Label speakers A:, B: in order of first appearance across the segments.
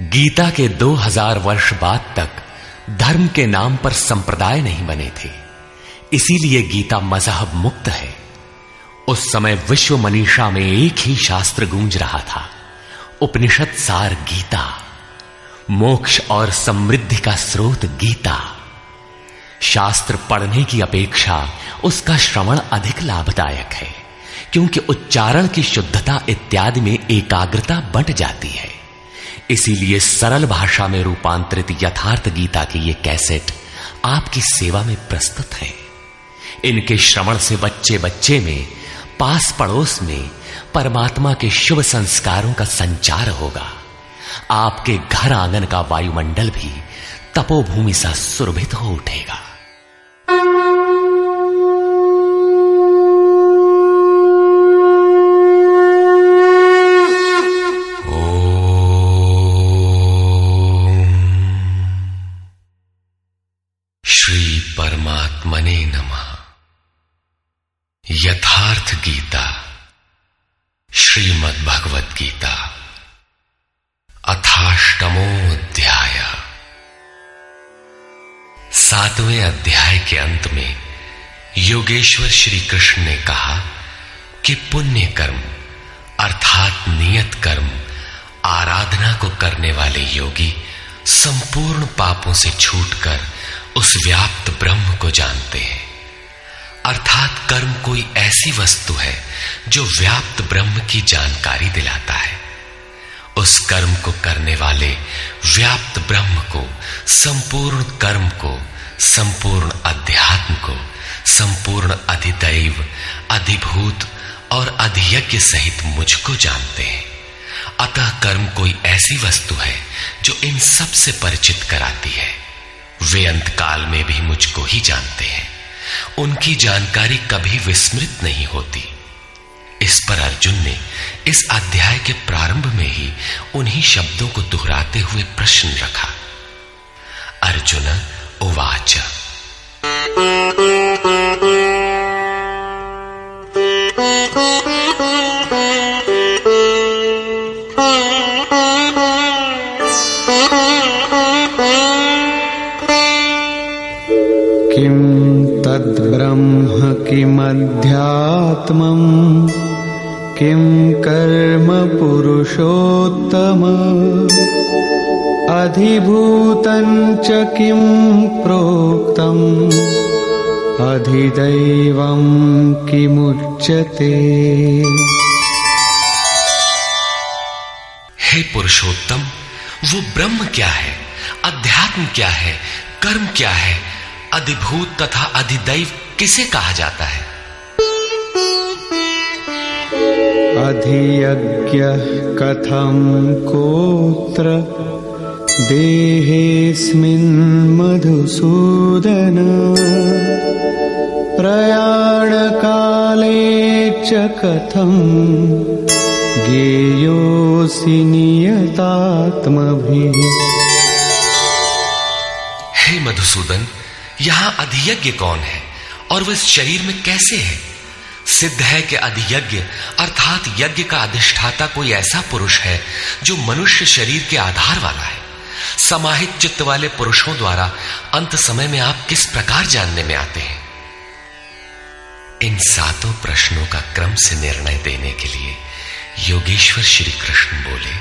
A: गीता के 2000 वर्ष बाद तक धर्म के नाम पर संप्रदाय नहीं बने थे। इसीलिए गीता मज़हब मुक्त है। उस समय विश्व मनीषा में एक ही शास्त्र गूंज रहा था, उपनिषद सार गीता। मोक्ष और समृद्धि का स्रोत गीता। शास्त्र पढ़ने की अपेक्षा उसका श्रवण अधिक लाभदायक है, क्योंकि उच्चारण की शुद्धता इत्यादि में एकाग्रता बंट जाती है। इसीलिए सरल भाषा में रूपांतरित यथार्थ गीता की ये कैसेट आपकी सेवा में प्रस्तुत है। इनके श्रवण से बच्चे बच्चे में पास पड़ोस में परमात्मा के शुभ संस्कारों का संचार होगा। आपके घर आँगन का वायुमंडल भी तपोभूमि सा सुरभित हो उठेगा श्री परमात्मने नमः। यथार्थ गीता श्रीमद् भगवत गीता अथाष्टमोध्याय सातवें अध्याय के अंत में योगेश्वर श्री कृष्ण ने कहा कि पुण्य कर्म अर्थात नियत कर्म, आराधना को करने वाले योगी संपूर्ण पापों से छूटकर उस व्याप्त ब्रह्म को जानते हैं। अर्थात कर्म कोई ऐसी वस्तु है जो व्याप्त ब्रह्म की जानकारी दिलाता है। उस कर्म को करने वाले व्याप्त ब्रह्म को, संपूर्ण कर्म को, संपूर्ण अध्यात्म को, संपूर्ण अधिदैव, अधिभूत और अधियज्ञ सहित मुझको जानते हैं। अतः कर्म कोई ऐसी वस्तु है जो इन सबसे परिचित कराती है। वे अंतकाल में भी मुझको ही जानते हैं। उनकी जानकारी कभी विस्मृत नहीं होती। इस पर अर्जुन ने इस अध्याय के प्रारंभ में ही उन्हीं शब्दों को दोहराते हुए प्रश्न रखा। अर्जुन, उवाच।
B: तद्ब्रह्म किमध्यात्मम् किं कर्म पुरुषोत्तम? अधिभूतं किं प्रोक्तम्? अधिदैवं किमुच्यते?
A: हे पुरुषोत्तम, वो ब्रह्म क्या है? अध्यात्म क्या है? कर्म क्या है? अधिभूत तथा अधिदैव किसे कहा जाता है?
B: अधियज्ञ कथम कोत्र? देहेऽस्मिन् मधुसूदन। प्रयाणकाले च कथं? ज्ञेयोऽसि नियतात्मभिः।
A: हे मधुसूदन यहाँ अधियज्ञ कौन है? और वह इस शरीर में कैसे है? सिद्ध है कि अधियज्ञ, अर्थात यज्ञ का अधिष्ठाता कोई ऐसा पुरुष है, जो मनुष्य शरीर के आधार वाला है। समाहित चित्त वाले पुरुषों द्वारा अंत समय में आप किस प्रकार जानने में आते हैं? इन सातों प्रश्नों का क्रम से निर्णय देने के लिए योगेश्वर श्री कृष्ण बोले,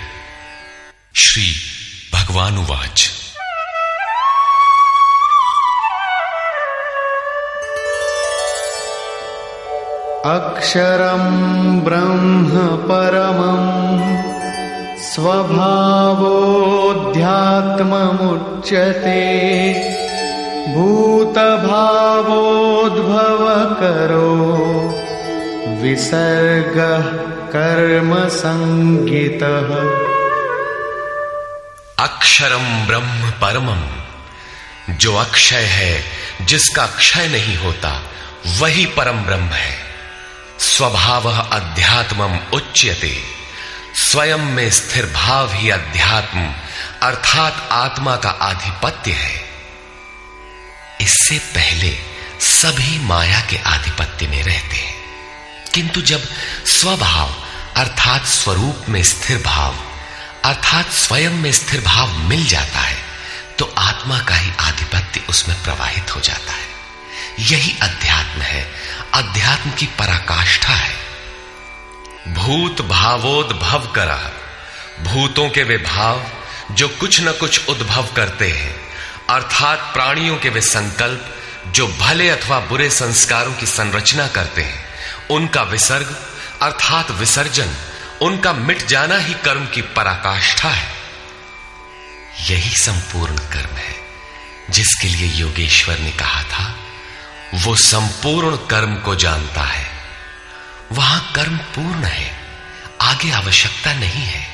A: श्री भगवान उवाच
B: अक्षरं ब्रह्म परमम् स्वभावोऽध्यात्ममुच्यते विसर्गः कर्मसङ्गितः।
A: अक्षरम ब्रह्म परमम जो अक्षय है, जिसका क्षय नहीं होता, वही परम ब्रह्म है। स्वभाव अध्यात्मम उच्यते। स्वयं में स्थिर भाव ही अध्यात्म अर्थात आत्मा का आधिपत्य है। इससे पहले सभी माया के आधिपत्य में रहते हैं। किंतु जब स्वभाव, अर्थात स्वरूप में स्थिर भाव अर्थात स्वयं में स्थिर भाव मिल जाता है तो आत्मा का ही आधिपत्य उसमें प्रवाहित हो जाता है। यही अध्यात्म है अध्यात्म की पराकाष्ठा है। भूत भावोद्भव करा भूतों के वे भाव जो कुछ न कुछ उद्भव करते हैं, अर्थात प्राणियों के वे संकल्प जो भले अथवा बुरे संस्कारों की संरचना करते हैं, उनका विसर्ग, अर्थात विसर्जन, उनका मिट जाना ही कर्म की पराकाष्ठा है। यही संपूर्ण कर्म है, जिसके लिए योगेश्वर ने कहा था वो संपूर्ण कर्म को जानता है। वहाँ कर्म पूर्ण है आगे आवश्यकता नहीं है।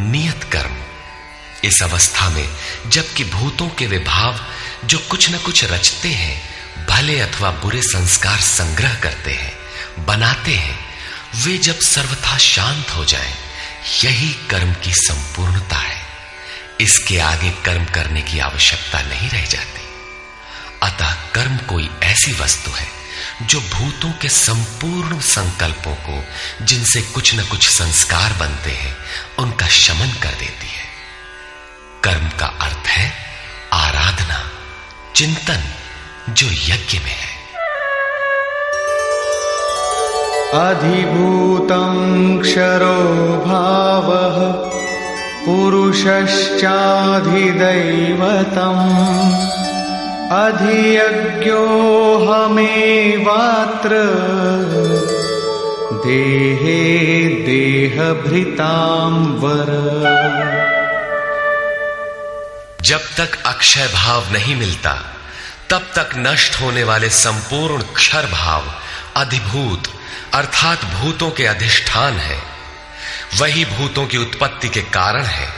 A: नियत कर्म इस अवस्था में जबकि भूतों के विभाव जो कुछ न कुछ रचते हैं भले अथवा बुरे संस्कार संग्रह करते हैं बनाते हैं वे जब सर्वथा शांत हो जाएँ, यही कर्म की संपूर्णता है। इसके आगे कर्म करने की आवश्यकता नहीं रह जाती। अतः कर्म कोई ऐसी वस्तु है, जो भूतों के संपूर्ण संकल्पों को, जिनसे कुछ न कुछ संस्कार बनते हैं, उनका शमन कर देती है। कर्म का अर्थ है आराधना, चिंतन, जो यज्ञ में है।
B: अधिभूतं क्षरो भावः, पुरुषश्चाधिदैवतम्। अधियज्ञोऽहमेवात्र देहे देहभृतां वर
A: जब तक अक्षय भाव नहीं मिलता, तब तक नष्ट होने वाले संपूर्ण क्षर भाव अधिभूत, अर्थात भूतों के अधिष्ठान है। वही भूतों की उत्पत्ति के कारण है।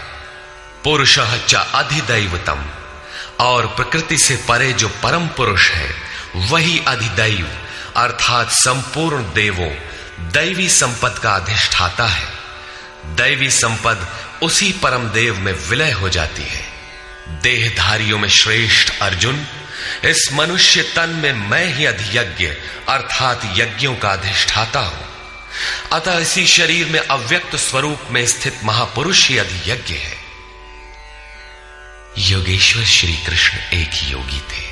A: पुरुष च अधिदैवतम। और प्रकृति से परे जो परम पुरुष है, वही अधिदैव, अर्थात संपूर्ण देवों, दैवी संपद का अधिष्ठाता है। दैवी संपद उसी परम देव में विलय हो जाती है। देहधारियों में श्रेष्ठ अर्जुन, इस मनुष्य तन में मैं ही अधियज्ञ, अर्थात यज्ञों का अधिष्ठाता हूँ। अतः इसी शरीर में अव्यक्त स्वरूप में स्थित महापुरुष ही अधियज्ञ है। योगेश्वर श्री कृष्ण एक योगी थे,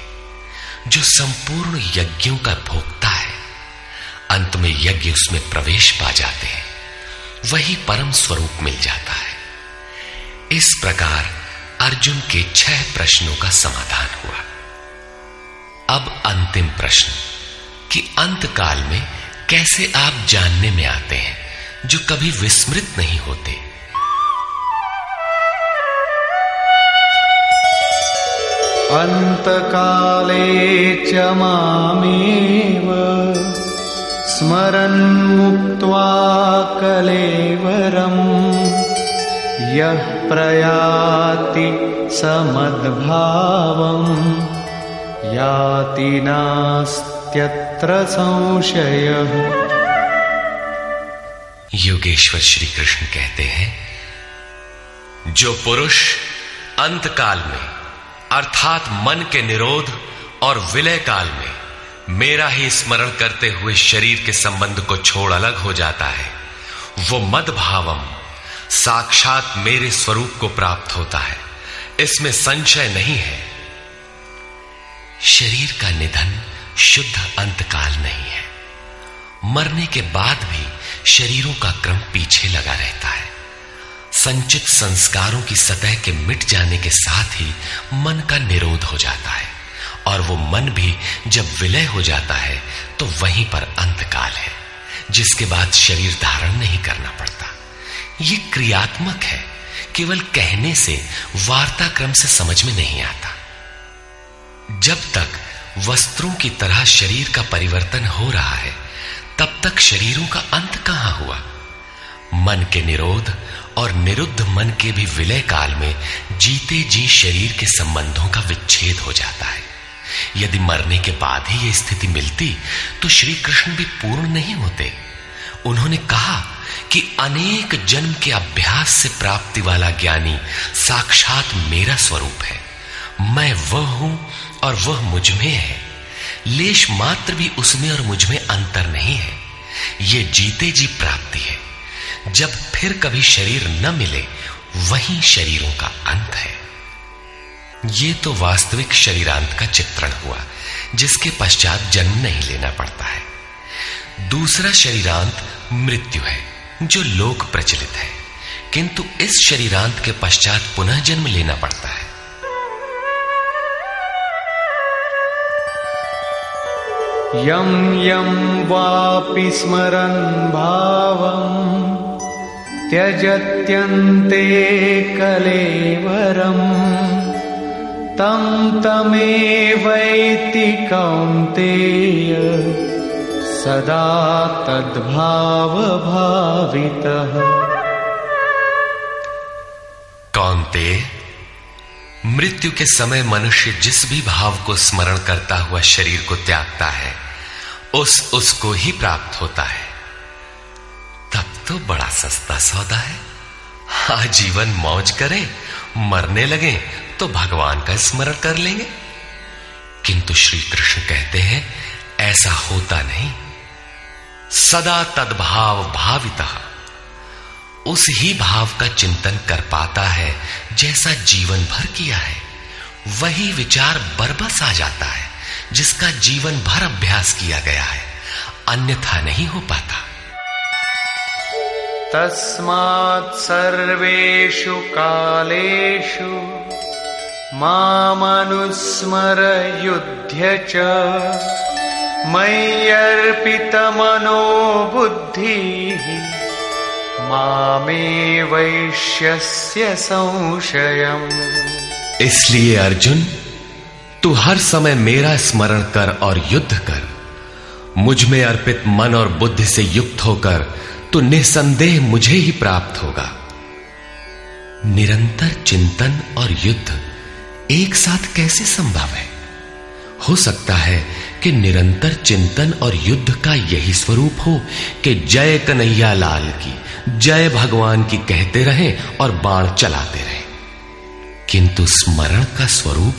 A: जो संपूर्ण यज्ञों का भोगता है। अंत में यज्ञ उसमें प्रवेश पा जाते हैं, वही परम स्वरूप मिल जाता है। इस प्रकार अर्जुन के छह प्रश्नों का समाधान हुआ। अब अंतिम प्रश्न, कि अंत काल में कैसे आप जानने में आते हैं, जो कभी विस्मृत नहीं होते?
B: अन्तकाले च मामेव स्मरन् मुक्त्वा कलेवरम् यः प्रयाति समद्भावम् याति नास्त्यत्र संशयः।
A: योगेश्वर श्री कृष्ण कहते हैं, जो पुरुष अंतकाल में अर्थात मन के निरोध और विलय काल में मेरा ही स्मरण करते हुए शरीर के संबंध को छोड़ अलग हो जाता है। वो मद भावम साक्षात मेरे स्वरूप को प्राप्त होता है। इसमें संशय नहीं है। शरीर का निधन शुद्ध अंतकाल नहीं है। मरने के बाद भी शरीरों का क्रम पीछे लगा रहता है। संचित संस्कारों की सतह के मिट जाने के साथ ही मन का निरोध हो जाता है। और वो मन भी जब विलय हो जाता है तो वहीं पर अंतकाल है, जिसके बाद शरीर धारण नहीं करना पड़ता। ये क्रियात्मक है, केवल कहने से वार्ता क्रम से समझ में नहीं आता। जब तक वस्त्रों की तरह शरीर का परिवर्तन हो रहा है, तब तक शरीरों का अंत कहाँ हुआ? मन के निरोध और निरुद्ध मन के भी विलय काल में जीते जी शरीर के संबंधों का विच्छेद हो जाता है। यदि मरने के बाद ही यह स्थिति मिलती तो श्री कृष्ण भी पूर्ण नहीं होते। उन्होंने कहा कि अनेक जन्म के अभ्यास से प्राप्ति वाला ज्ञानी साक्षात मेरा स्वरूप है। मैं वह हूँ और वह मुझमें है। लेश मात्र भी उसमें और मुझमें अंतर नहीं है। यह जीते जी प्राप्ति है। जब फिर कभी शरीर न मिले, वही शरीरों का अंत है। ये तो वास्तविक शरीरांत का चित्रण हुआ, जिसके पश्चात जन्म नहीं लेना पड़ता है। दूसरा शरीरांत मृत्यु है, जो लोक प्रचलित है। किंतु इस शरीरांत के पश्चात पुनः जन्म लेना पड़ता है।
B: यम यम वापि स्मरन् भावम्। त्यजत्यन्ते कलेवरम्। तं तमेवैति कौन्तेय सदा तद्भावभावितः।
A: कौनते, मृत्यु के समय मनुष्य जिस भी भाव को स्मरण करता हुआ शरीर को त्यागता है, उस उसको ही प्राप्त होता है। तो बड़ा सस्ता सौदा है। आजीवन मौज करें, मरने लगे तो भगवान का स्मरण कर लेंगे। किंतु श्री कृष्ण कहते हैं, ऐसा होता नहीं। सदा तद्भाव भाविता। उस ही भाव का चिंतन कर पाता है, जैसा जीवन भर किया है। वही विचार बरबस आ जाता है, जिसका जीवन भर अभ्यास किया गया है। अन्यथा नहीं हो पाता।
B: सर्वेषु कालेषु मामनुस्मर युध्य च मय्यर्पितमनो बुद्धिः मामे वैश्यस्य संशयम्।
A: इसलिए अर्जुन, तू हर समय मेरा स्मरण कर और युद्ध कर। मुझमें अर्पित मन और बुद्धि से युक्त होकर तो निसंदेह मुझे ही प्राप्त होगा। निरंतर चिंतन और युद्ध एक साथ कैसे संभव है? हो सकता है कि निरंतर चिंतन और युद्ध का यही स्वरूप हो कि जय कन्हैया लाल की, जय भगवान की कहते रहें और बाण चलाते रहें। किंतु स्मरण का स्वरूप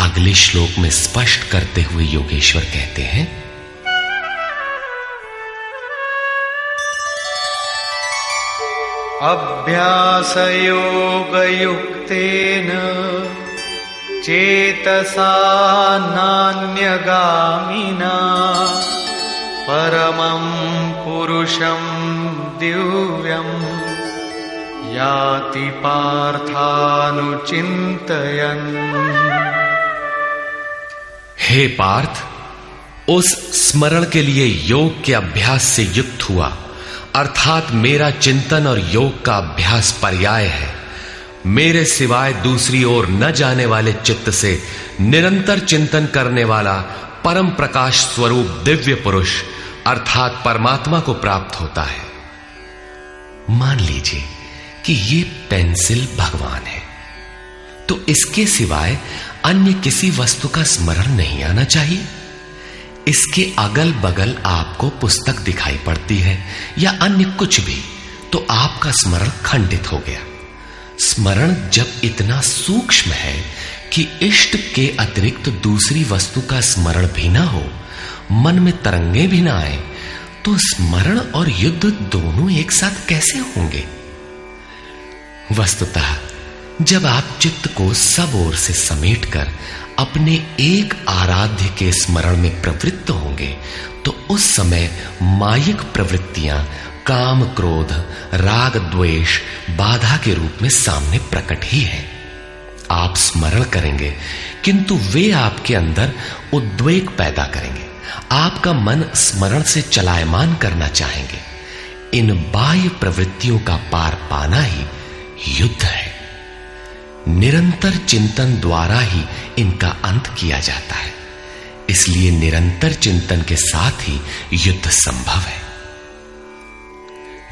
A: अगले श्लोक में स्पष्ट करते हुए योगेश्वर कहते हैं
B: अभ्यासयोगयुक्तेन चेतसा नान्यगामिना, परमं पुरुषं दिव्यम् याति पार्थानुचिन्तयन्।
A: हे पार्थ, उस स्मरण के लिए योग के अभ्यास से युक्त हुआ। अर्थात मेरा चिंतन और योग का अभ्यास पर्याय है। मेरे सिवाय दूसरी ओर न जाने वाले चित्त से निरंतर चिंतन करने वाला परम प्रकाश स्वरूप दिव्य पुरुष अर्थात परमात्मा को प्राप्त होता है। मान लीजिए कि ये पेंसिल भगवान है। तो इसके सिवाय अन्य किसी वस्तु का स्मरण नहीं आना चाहिए? इसके अगल बगल आपको पुस्तक दिखाई पड़ती है या अन्य कुछ भी तो आपका स्मरण खंडित हो गया। स्मरण जब इतना सूक्ष्म है कि इष्ट के अतिरिक्त दूसरी वस्तु का स्मरण भी ना हो, मन में तरंगे भी ना आए तो स्मरण और युद्ध दोनों एक साथ कैसे होंगे? वस्तुतः जब आप चित्त को सब ओर से समेटकर अपने एक आराध्य के स्मरण में प्रवृत्त होंगे तो उस समय मायिक प्रवृत्तियाँ, काम क्रोध, राग द्वेष, बाधा के रूप में सामने प्रकट ही है। आप स्मरण करेंगे, किंतु वे आपके अंदर उद्वेग पैदा करेंगे। आपका मन स्मरण से चलायमान करना चाहेंगे। इन बाह्य प्रवृत्तियों का पार पाना निरंतर चिंतन द्वारा ही इनका अंत किया जाता है। इसलिए निरंतर चिंतन के साथ ही युद्ध संभव है।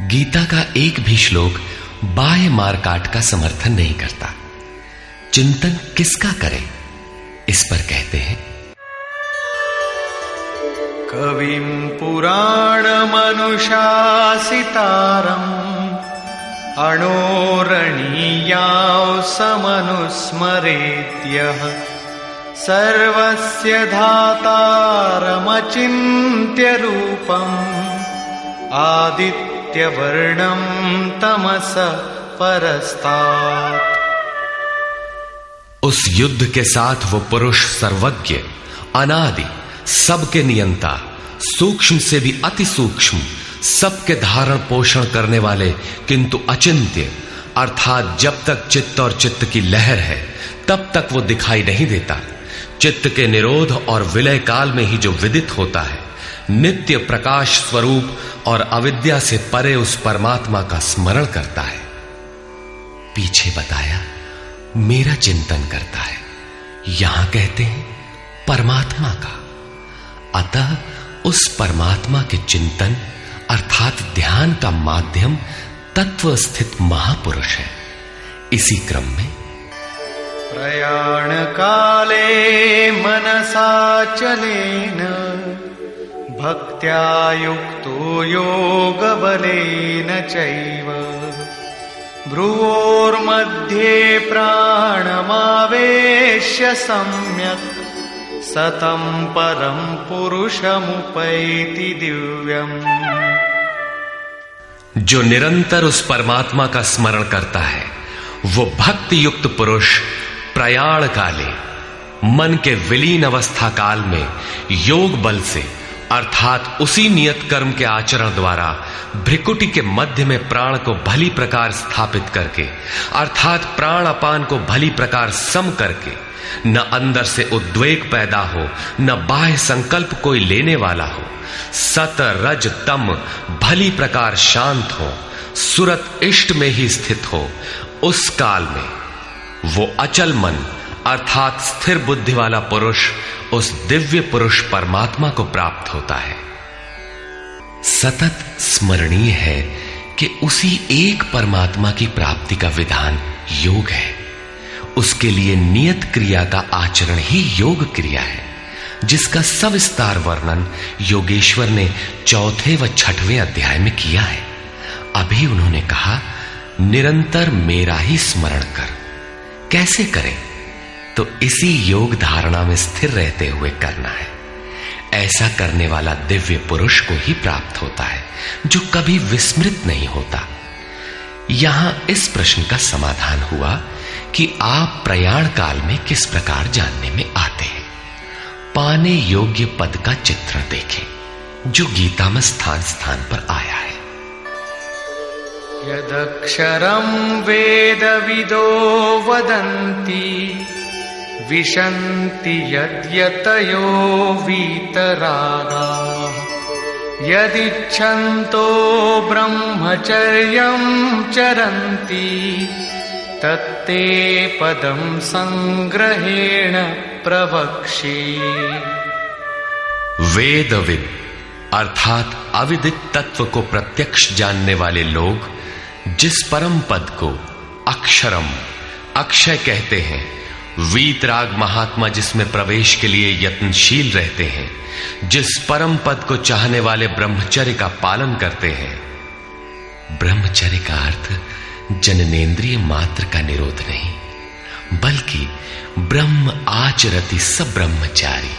A: गीता का एक भी श्लोक बाह्य मारकाट का समर्थन नहीं करता। चिंतन किसका करें? इस पर कहते हैं।
B: कविं पुराणमनुशासितारम् अणोरणीयां समनुस्मरेद्यः सर्वस्य धातारमचिन्त्य रूपम् आदित्य नित्यवर्णं तमस परस्तात्।
A: उस युद्ध के साथ वो पुरुष सर्वज्ञ अनादि सबके नियंता सूक्ष्म से भी अति सूक्ष्म सबके धारण पोषण करने वाले किंतु अचिंत्य, अर्थात जब तक चित्त और चित्त की लहर है, तब तक वो दिखाई नहीं देता। चित्त के निरोध और विलय काल में ही जो विदित होता है, नित्य प्रकाश स्वरूप और अविद्या से परे उस परमात्मा का स्मरण करता है। पीछे बताया, मेरा चिंतन करता है। यहाँ कहते हैं, परमात्मा का। अतः उस परमात्मा के चिंतन अर्थात ध्यान का माध्यम तत्व स्थित महापुरुष है। इसी क्रम में
B: प्रयाण काले मनसा चलेन भक्त्या युक्तो योगबलेन चैव। भ्रुवोर्मध्ये प्राणमावेश्य सम्यक् सतं परं पुरुषमुपैति दिव्यम्।
A: जो निरंतर उस परमात्मा का स्मरण करता है, वो भक्ति युक्त पुरुष प्रयाण काले मन के विलीन अवस्था काल में योग बल से, अर्थात उसी नियत कर्म के आचरण द्वारा भ्रिकुटी के मध्य में प्राण को भली प्रकार स्थापित करके, अर्थात प्राण अपान को भली प्रकार सम करके न अंदर से उद्वेग पैदा हो, न बाह्य संकल्प कोई लेने वाला हो। सत रज तम, भली प्रकार शांत हो, सुरत इष्ट में ही स्थित हो। उस काल में वो अचल मन, अर्थात स्थिर बुद्धि वाला पुरुष, उस दिव्य पुरुष परमात्मा को प्राप्त होता है। सतत स्मरणीय है कि उसी एक परमात्मा की प्राप्ति का विधान योग है। उसके लिए नियत क्रिया का आचरण ही योग क्रिया है, जिसका सविस्तार वर्णन योगेश्वर ने चौथे व छठवें अध्याय में किया है। अभी उन्होंने कहा, निरंतर मेरा ही स्मरण कर। कैसे करें? तो इसी योग धारणा में स्थिर रहते हुए करना है। ऐसा करने वाला दिव्य पुरुष को ही प्राप्त होता है, जो कभी विस्मृत नहीं होता। यहाँ इस प्रश्न का समाधान हुआ कि आप प्रयाण काल में किस प्रकार जानने में आते हैं। पाने योग्य पद का चित्र देखें, जो गीता में स्थान स्थान पर आया है।
B: यदक्षरम वेद विदो वदन्ति, विशन्ति यद्यतयो वीतरागा। यदिच्छन्तो ब्रह्मचर्यं चरन्ति तत्ते पदं सङ्ग्रहेण प्रवक्ष्ये
A: वेदविद, अर्थात अविदित तत्व को प्रत्यक्ष जानने वाले लोग, जिस परम पद को अक्षरम, अक्षय कहते हैं, वीतराग महात्मा जिसमें प्रवेश के लिए यत्नशील रहते हैं, जिस परम पद को चाहने वाले ब्रह्मचर्य का पालन करते हैं। ब्रह्मचर्य का अर्थ जननेन्द्रिय मात्र का निरोध नहीं, बल्कि ब्रह्म आचरति सब ब्रह्मचारी।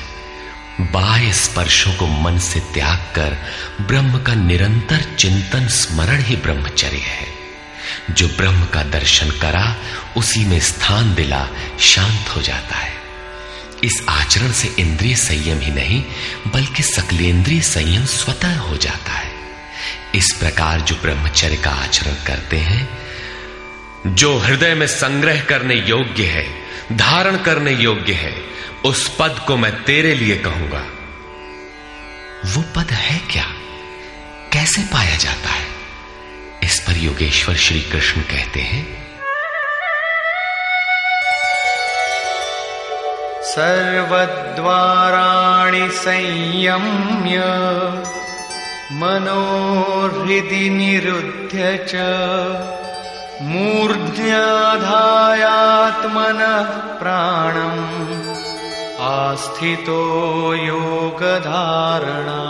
A: बाह्य स्पर्शों को मन से त्याग कर ब्रह्म का निरंतर चिंतन स्मरण ही ब्रह्मचर्य है। जो ब्रह्म का दर्शन करा, उसी में स्थान दिला, शांत हो जाता है। इस आचरण से इंद्रिय संयम ही नहीं, बल्कि सकलेंद्रिय संयम स्वतः हो जाता है। इस प्रकार जो ब्रह्मचर्य का आचरण करते हैं जो हृदय में संग्रह करने योग्य है, धारण करने योग्य है, उस पद को मैं तेरे लिए कहूँगा। वो पद है क्या? कैसे पाया जाता है? इस पर योगेश्वर श्री कृष्ण कहते हैं,
B: सर्वद्वाराणि संयम्य, मनोहृदि निरुध्य च। मूर्ध्याधायात्मनः प्राणम् आस्थितो योगधारणा।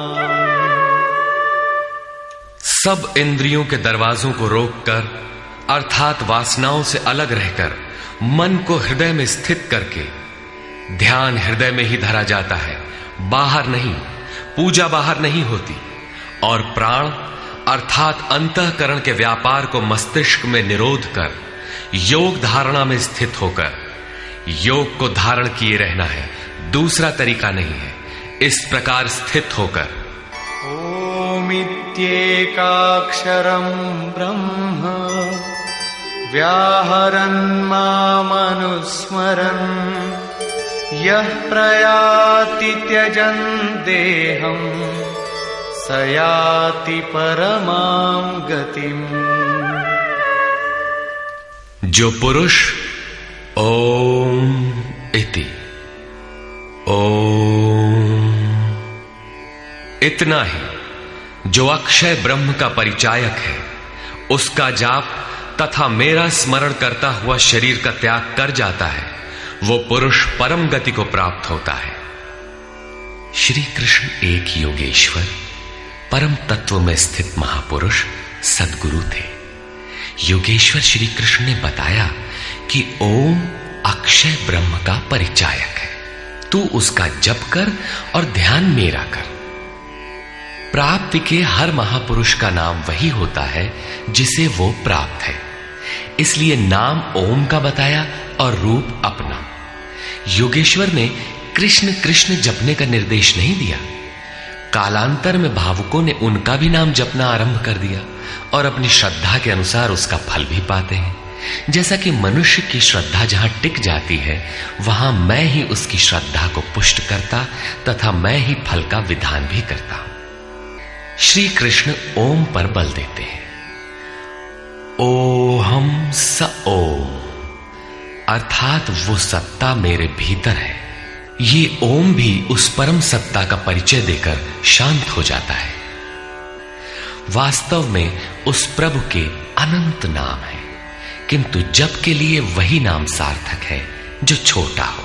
A: सब इंद्रियों के दरवाजों को रोककर, अर्थात वासनाओं से अलग रहकर, मन को हृदय में स्थित करके, ध्यान हृदय में ही धरा जाता है, बाहर नहीं, पूजा बाहर नहीं होती, और प्राण अर्थात अंतकरण के व्यापार को मस्तिष्क में निरोध कर, योग धारणा में स्थित होकर, योग को धारण किए रहना है। दूसरा तरीका नहीं है। इस प्रकार स्थित होकर।
B: ओमित्येकाक्षरम ब्रह्म, व्याहरन् मामनुस्मरन्, यः प्रयाति त्यजन् देहम्। स याति परमां गतिम्।
A: जो पुरुष ओम इति, ओम इतना ही, जो अक्षय ब्रह्म का परिचायक है, उसका जाप तथा मेरा स्मरण करता हुआ शरीर का त्याग कर जाता है, वो पुरुष परम गति को प्राप्त होता है। श्री कृष्ण एक योगेश्वर। परम तत्व में स्थित महापुरुष सदगुरु थे। योगेश्वर श्री कृष्ण ने बताया कि ओम अक्षय ब्रह्म का परिचायक है। तू उसका जप कर और ध्यान मेरा कर। प्राप्ति के हर महापुरुष का नाम वही होता है जिसे वो प्राप्त है। इसलिए नाम ओम का बताया और रूप अपना। योगेश्वर ने कृष्ण कृष्ण जपने का निर्देश नहीं दिया। कालांतर में भावुकों ने उनका भी नाम जपना आरंभ कर दिया और अपनी श्रद्धा के अनुसार उसका फल भी पाते हैं। जैसा कि मनुष्य की श्रद्धा जहाँ टिक जाती है, वहाँ मैं ही उसकी श्रद्धा को पुष्ट करता तथा मैं ही फल का विधान भी करता। श्री कृष्ण ओम पर बल देते हैं। ओहम स ओम। अर्थात वो सत्ता मेरे भीतर है। ये ओम भी उस परम सत्ता का परिचय देकर शांत हो जाता है। वास्तव में उस प्रभु के अनंत नाम है। किंतु जब के लिए वही नाम सार्थक है, जो छोटा हो।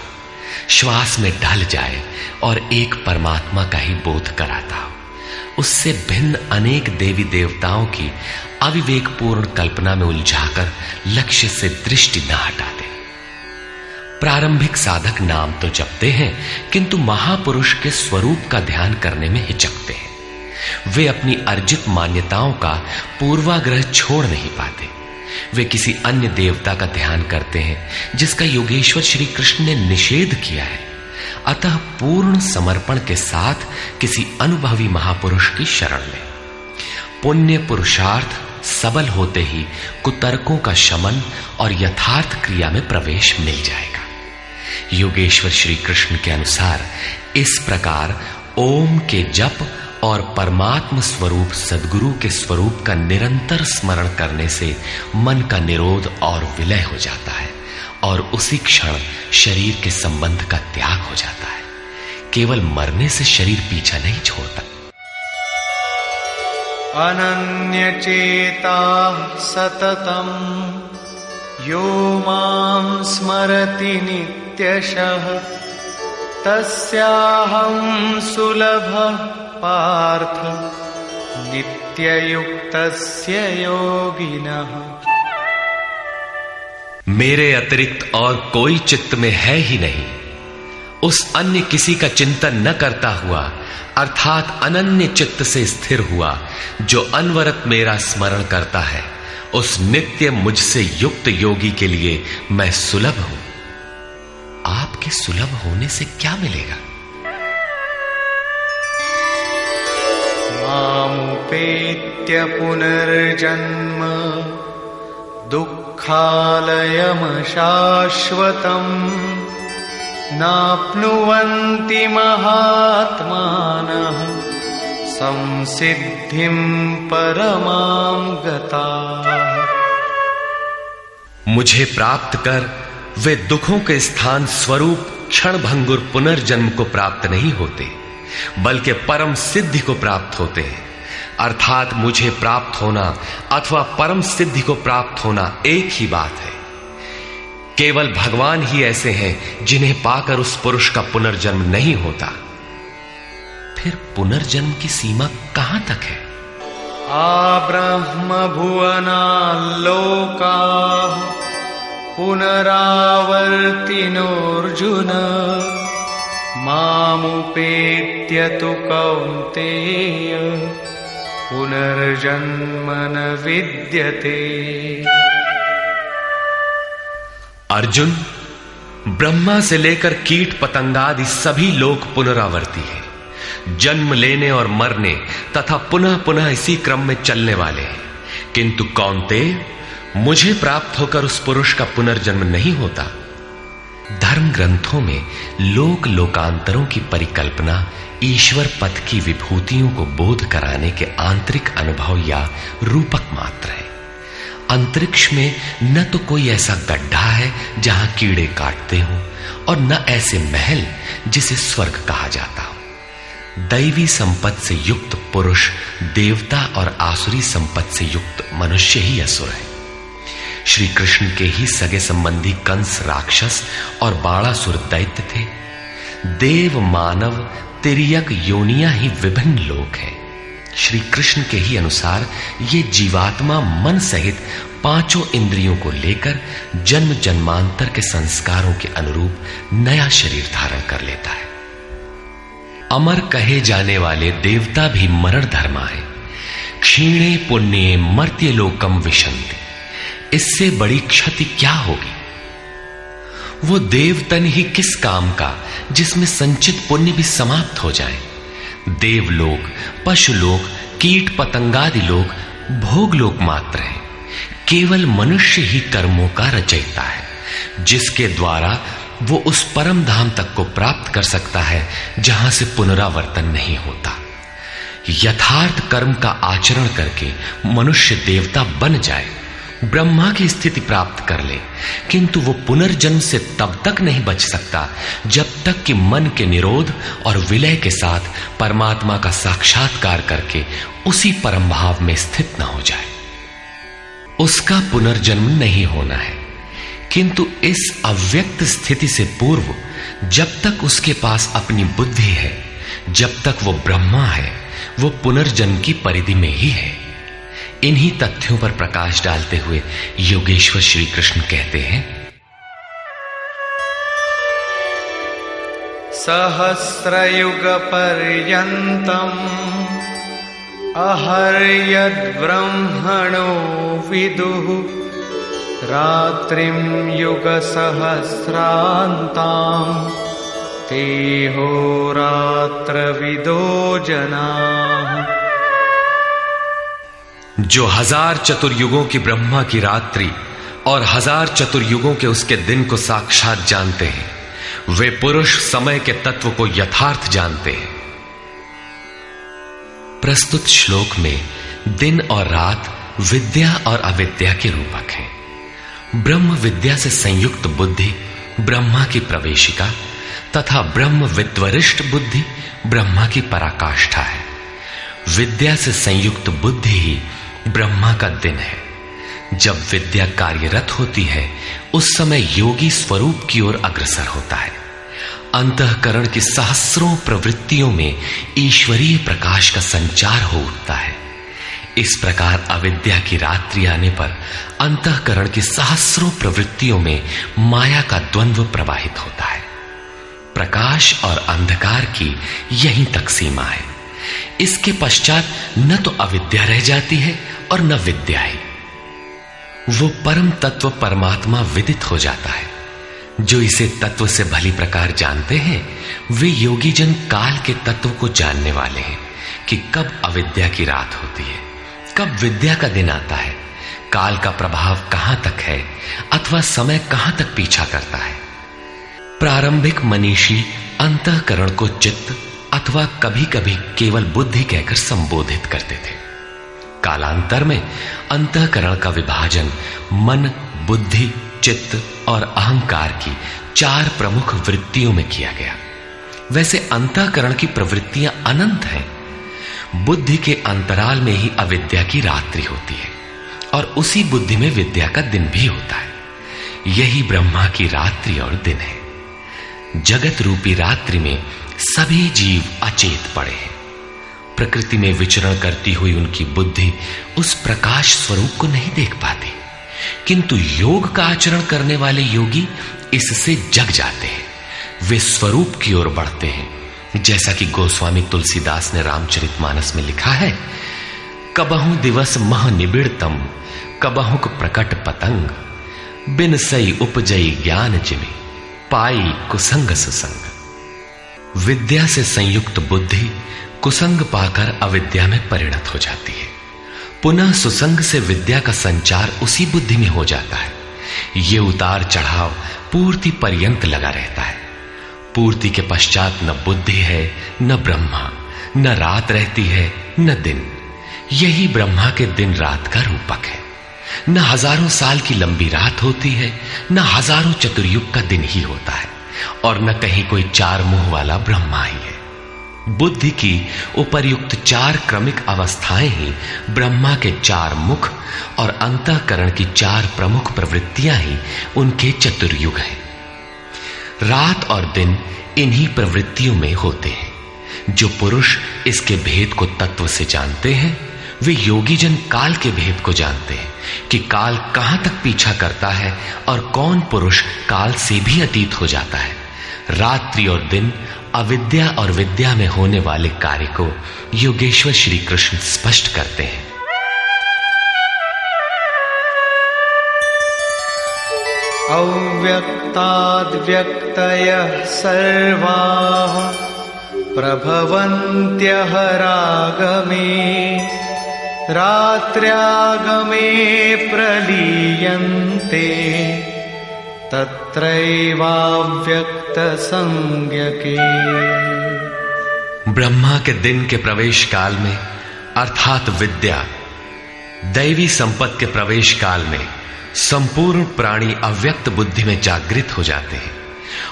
A: श्वास में ढल जाए और एक परमात्मा का ही बोध कराता हो। उससे भिन्न अनेक देवी देवताओं की अविवेकपूर्ण कल्पना में उलझाकर लक्ष्य से दृष्टि न हटाते। प्रारंभिक साधक नाम तो जपते हैं, किंतु महापुरुष के स्वरूप का ध्यान करने में हिचकते हैं। वे अपनी अर्जित मान्यताओं का पूर्वाग्रह छोड़ नहीं पाते। वे किसी अन्य देवता का ध्यान करते हैं, जिसका योगेश्वर श्री कृष्ण ने निषेध किया है। अतः पूर्ण समर्पण के साथ किसी अनुभवी महापुरुष की शरण लें। पुण्य पुरुषार्थ सबल होते ही कुतर्कों का शमन और यथार्थ क्रिया में प्रवेश मिल जाएगा। योगेश्वर श्री कृष्ण के अनुसार इस प्रकार ओम के जप और परमात्म स्वरूप सदगुरु के स्वरूप का निरंतर स्मरण करने से मन का निरोध और विलय हो जाता है और उसी क्षण शरीर के संबंध का त्याग हो जाता है। केवल मरने से शरीर पीछा नहीं छोड़ता।
B: अनन्यचेता सततम यो माँ स्मरति नित्यशः तस्याहं सुलभः पार्थ, नित्ययुक्तस्य योगिनः।
A: मेरे अतिरिक्त और कोई चित्त में है ही नहीं। उस अन्य किसी का चिंतन न करता हुआ, अर्थात अनन्य चित्त से स्थिर हुआ, जो अनवरत मेरा स्मरण करता है, उस नित्य मुझसे युक्त योगी के लिए मैं सुलभ हूँ। आपके सुलभ होने से क्या मिलेगा?
B: मामुपेत्य पुनर्जन्म दुःखालयमशाश्वतम् नाप्नुवन्ति महात्मानः संसिद्धिं परमां गता।
A: मुझे प्राप्त कर वे दुखों के स्थान स्वरूप क्षण भंगुर पुनर्जन्म को प्राप्त नहीं होते, बल्कि परम सिद्धि को प्राप्त होते हैं। अर्थात मुझे प्राप्त होना अथवा परम सिद्धि को प्राप्त होना एक ही बात है। केवल भगवान ही ऐसे हैं जिन्हें पाकर उस पुरुष का पुनर्जन्म नहीं होता। फिर पुनर्जन्म की सीमा कहाँ तक है?
B: आ ब्रह्म भुवनाल्लोका पुनरावर्तिनोऽर्जुन। मामुपेत्य तु कौन्तेय पुनर्जन्म न विद्यते।
A: अर्जुन, ब्रह्मा से लेकर कीट पतंगादि सभी लोग पुनरावर्ती है। जन्म लेने और मरने तथा पुनः पुनः इसी क्रम में चलने वाले हैं। किंतु कौनते मुझे प्राप्त होकर उस पुरुष का पुनर्जन्म नहीं होता। धर्म ग्रंथों में लोक लोकांतरों की परिकल्पना ईश्वर पद की विभूतियों को बोध कराने के आंतरिक अनुभव या रूपक मात्र है। अंतरिक्ष में न तो कोई ऐसा गड्ढा है जहाँ कीड़े काटते हो और न ऐसे महल जिसे स्वर्ग कहा जाता हो। दैवी संपत्ति से युक्त पुरुष, देवता और आसुरी संपत्ति से युक्त मनुष्य ही असुर है। श्री कृष्ण के ही सगे संबंधी कंस राक्षस और बाणासुर दैत्य थे। देव मानव, तिरियक योनिया ही विभिन्न लोक हैं। श्री कृष्ण के ही अनुसार ये जीवात्मा मन सहित पाँचों इंद्रियों को लेकर जन्म जन्मांतर के संस्कारों के अनुरूप नया शरीर धारण कर लेता है। अमर कहे जाने वाले देवता भी मरण धर्मा है। क्षीणे पुण्य मर्त्य लोकम विशंति इससे बड़ी क्षति क्या होगी? वो देवतन ही किस काम का, जिसमें संचित पुण्य भी समाप्त हो जाए? देवलोक, पशुलोक, कीट पतंगादि लोग भोगलोक मात्र है। केवल मनुष्य ही कर्मों का रचयिता है, जिसके द्वारा वो उस परम धाम तक को प्राप्त कर सकता है, जहाँ से पुनरावर्तन नहीं होता। यथार्थ कर्म का आचरण करके मनुष्य देवता बन जाए। ब्रह्मा की स्थिति प्राप्त कर ले। किंतु वो पुनर्जन्म से तब तक नहीं बच सकता, जब तक कि मन के निरोध और विलय के साथ परमात्मा का साक्षात्कार करके उसी परम भाव में स्थित न हो जाए। उसका पुनर्जन्म नहीं होना है। किंतु इस अव्यक्त स्थिति से पूर्व, जब तक उसके पास अपनी बुद्धि है, जब तक वो ब्रह्मा है, वो पुनर्जन्म की परिधि में ही है। इन्हीं तथ्यों पर प्रकाश डालते हुए योगेश्वर श्री कृष्ण कहते हैं
B: सहस्रयुग पर्यन्तम् अहर्यद्ब्रह्मणो विदुः रात्रिं युगसहस्रान्ताम् तेहोरात्रविदो जनाः।
A: जो हज़ार चतुर्युगों की ब्रह्मा की रात्रि और हज़ार चतुर्युगों के उसके दिन को साक्षात जानते हैं। वे पुरुष समय के तत्व को यथार्थ जानते हैं। प्रस्तुत श्लोक में दिन और रात विद्या और अविद्या के रूपक हैं। ब्रह्म विद्या से संयुक्त बुद्धि ब्रह्मा की प्रवेशिका तथा ब्रह्म विद्वरिष्ठ बुद्धि ब्रह्मा की पराकाष्ठा है। विद्या से संयुक्त बुद्धि ही ब्रह्मा का दिन है। जब विद्या कार्यरत होती है, उस समय योगी स्वरूप की ओर अग्रसर होता है। अंतकरण की सहस्रों प्रवृत्तियों में ईश्वरीय प्रकाश का संचार हो उठता है। इस प्रकार अविद्या की रात्रि आने पर अंतकरण की सहस्रों प्रवृत्तियों में माया का द्वंद्व प्रवाहित होता है। प्रकाश और अंधकार की यहीं तक सीमा है। इसके पश्चात न तो अविद्या रह जाती है और न विद्या ही। वो परम तत्व परमात्मा विदित हो जाता है। जो इसे तत्व से भली प्रकार जानते हैं, वे योगी जन काल के तत्व को जानने वाले हैं कि कब अविद्या की रात होती है, कब विद्या का दिन आता है, काल का प्रभाव कहाँ तक है अथवा समय कहाँ तक पीछा करता है। प्रारंभिक मनीषी अंतकरण को चित्त अथवा कभी कभी केवल बुद्धि कहकर संबोधित करते थे। कालांतर में अंतकरण का विभाजन मन, बुद्धि, चित्त और अहंकार की चार प्रमुख वृत्तियों में किया गया। वैसे अंतकरण की प्रवृत्तियाँ अनंत हैं। बुद्धि के अंतराल में ही अविद्या की रात्रि होती है और उसी बुद्धि में विद्या का दिन भी होता है। यही ब्रह्मा की रात्रि और दिन है। जगत रूपी रात्रि में सभी जीव अचेत पड़े हैं। प्रकृति में विचरण करती हुई उनकी बुद्धि उस प्रकाश स्वरूप को नहीं देख पाती। किंतु योग का आचरण करने वाले योगी इससे जग जाते हैं। वे स्वरूप की ओर बढ़ते हैं। जैसा कि गोस्वामी तुलसीदास ने रामचरितमानस में लिखा है, कबहु दिवस मह निबिड़तम, कबहुक प्रकट पतंग। बिन सई उपजई ज्ञान जिमि, पाई कुसंग सुसंग। विद्या से संयुक्त बुद्धि कुसंग पाकर अविद्या में परिणत हो जाती है। पुनः सुसंग से विद्या का संचार उसी बुद्धि में हो जाता है। ये उतार चढ़ाव पूर्ति पर्यंत लगा रहता है। पूर्ति के पश्चात न बुद्धि है, न ब्रह्मा, न रात रहती है, न दिन। यही ब्रह्मा के दिन रात का रूपक है। न हज़ारों साल की लंबी रात होती है, न हज़ारों चतुर्युग का दिन ही होता है। और न कहीं कोई चार मुँह वाला ब्रह्मा ही है। बुद्धि की उपर्युक्त चार क्रमिक अवस्थाएँ ही ब्रह्मा के चार मुख और अंतकरण की चार प्रमुख प्रवृत्तियाँ ही उनके चतुर्युग हैं। रात और दिन इन्हीं प्रवृत्तियों में होते हैं, जो पुरुष इसके भेद को तत्व से जानते हैं वे योगी जन काल के भेद को जानते हैं कि काल कहाँ तक पीछा करता है और कौन पुरुष काल से भी अतीत हो जाता है। रात्रि और दिन अविद्या और विद्या में होने वाले कार्य को योगेश्वर श्री कृष्ण स्पष्ट करते हैं।
B: अव्यक्ताद्व्यक्तयः सर्वाः प्रभवन्त्यः रागमे। रात्र्यागमे प्रलीयन्ते। तत्रैवाव्यक्त संज्ञके
A: ब्रह्मा के दिन के प्रवेश काल में, अर्थात विद्या, दैवी संपत्ति के प्रवेश काल में, संपूर्ण प्राणी अव्यक्त बुद्धि में जागृत हो जाते हैं।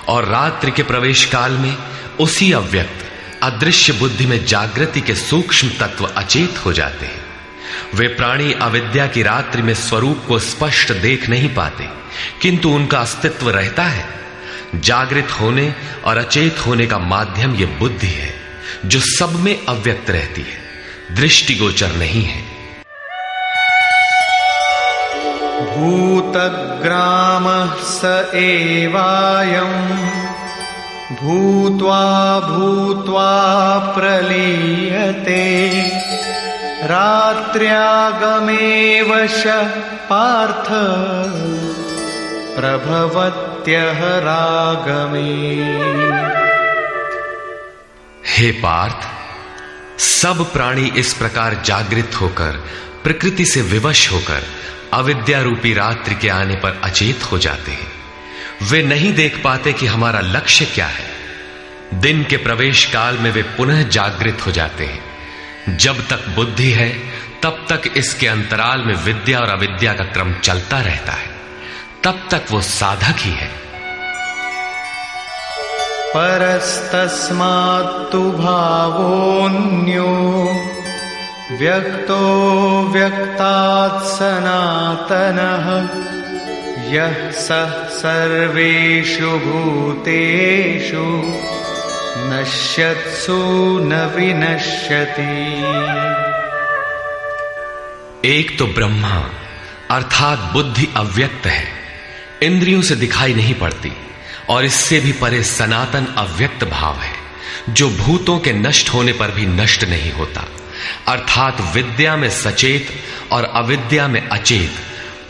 A: और रात्रि के प्रवेश काल में, उसी अव्यक्त, अदृश्य बुद्धि में जागृति के सूक्ष्म तत्व अचेत हो जाते हैं। वे प्राणी अविद्या की रात्रि में स्वरूप को स्पष्ट देख नहीं पाते, किंतु उनका अस्तित्व रहता है। जागृत होने और अचेत होने का माध्यम यह बुद्धि है, जो सब में अव्यक्त रहती है, दृष्टिगोचर नहीं है।
B: भूतग्राम स एवायम्, भूत्वा भूत्वा प्रलीयते। रात्र्यागमेव श पार्थ प्रभवत्यः रागमे
A: हे पार्थ, सब प्राणी इस प्रकार जागृत होकर, प्रकृति से विवश होकर अविद्या रूपी रात्रि के आने पर अचेत हो जाते हैं। वे नहीं देख पाते कि हमारा लक्ष्य क्या है। दिन के प्रवेश काल में वे पुनः जागृत हो जाते हैं। जब तक बुद्धि है, तब तक इसके अंतराल में विद्या और अविद्या का क्रम चलता रहता है। तब तक वो साधक ही है।
B: परस्तस्मात्तु भावोऽन्यो, व्यक्तो व्यक्तात् सनातनः, यः सः सर्वेषु भूतेषु। नश्यत्सु न विनश्यति।
A: एक तो ब्रह्मा, अर्थात बुद्धि अव्यक्त है। इंद्रियों से दिखाई नहीं पड़ती, और इससे भी परे सनातन अव्यक्त भाव है, जो भूतों के नष्ट होने पर भी नष्ट नहीं होता। अर्थात विद्या में सचेत और अविद्या में अचेत।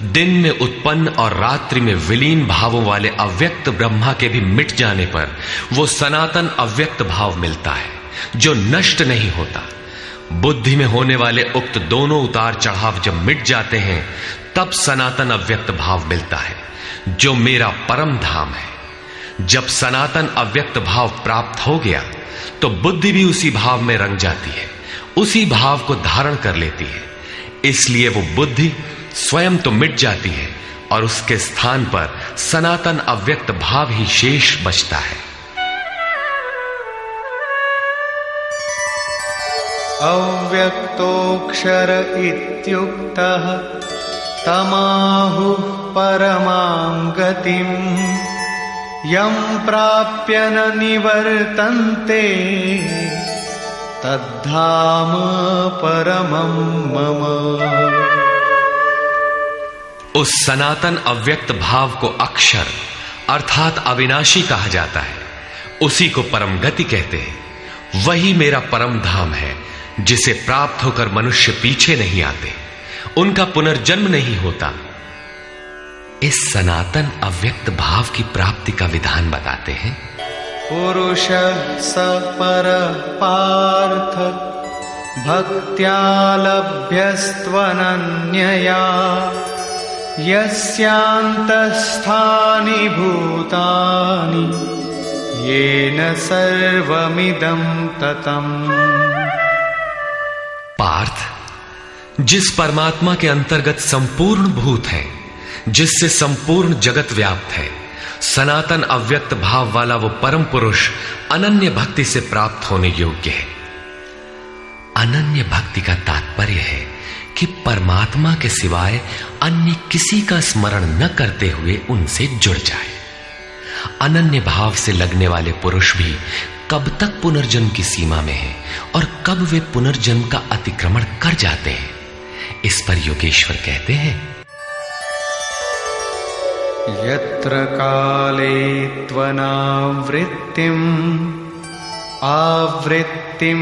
A: दिन में उत्पन्न और रात्रि में विलीन भावों वाले अव्यक्त ब्रह्मा के भी मिट जाने पर वो सनातन अव्यक्त भाव मिलता है, जो नष्ट नहीं होता। बुद्धि में होने वाले उक्त दोनों उतार चढ़ाव जब मिट जाते हैं, तब सनातन अव्यक्त भाव मिलता है, जो मेरा परम धाम है। जब सनातन अव्यक्त भाव प्राप्त हो गया तो बुद्धि भी उसी भाव में रंग जाती है, उसी भाव को धारण कर लेती है। इसलिए वो बुद्धि स्वयं तो मिट जाती है और उसके स्थान पर सनातन अव्यक्त भाव ही शेष बचता है।
B: अव्यक्तोऽक्षर इत्युक्तः तमाहुः परमां गतिम्। यं प्राप्य न निवर्तन्ते। तद्धाम परमं मम।
A: उस सनातन अव्यक्त भाव को अक्षर, अर्थात अविनाशी कहा जाता है। उसी को परम गति कहते हैं। वही मेरा परम धाम है, जिसे प्राप्त होकर मनुष्य पीछे नहीं आते। उनका पुनर्जन्म नहीं होता। इस सनातन अव्यक्त भाव की प्राप्ति का विधान बताते हैं।
B: पुरुष स पर पार्थ भक्त्या लभ्यस्त्वनन्यया यस्यान्तस्थानि भूतानि येन सर्वमिदं ततम्।
A: पार्थ, जिस परमात्मा के अंतर्गत संपूर्ण भूत है, जिससे संपूर्ण जगत व्याप्त है, सनातन अव्यक्त भाव वाला वो परम पुरुष अनन्य भक्ति से प्राप्त होने योग्य है। अनन्य भक्ति का तात्पर्य है कि परमात्मा के सिवाय अन्य किसी का स्मरण न करते हुए उनसे जुड़ जाए। अनन्य भाव से लगने वाले पुरुष भी कब तक पुनर्जन्म की सीमा में है और कब वे पुनर्जन्म का अतिक्रमण कर जाते हैं, इस पर योगेश्वर कहते हैं।
B: यत्र काले त्वनावृत्तिम् आवृत्तिं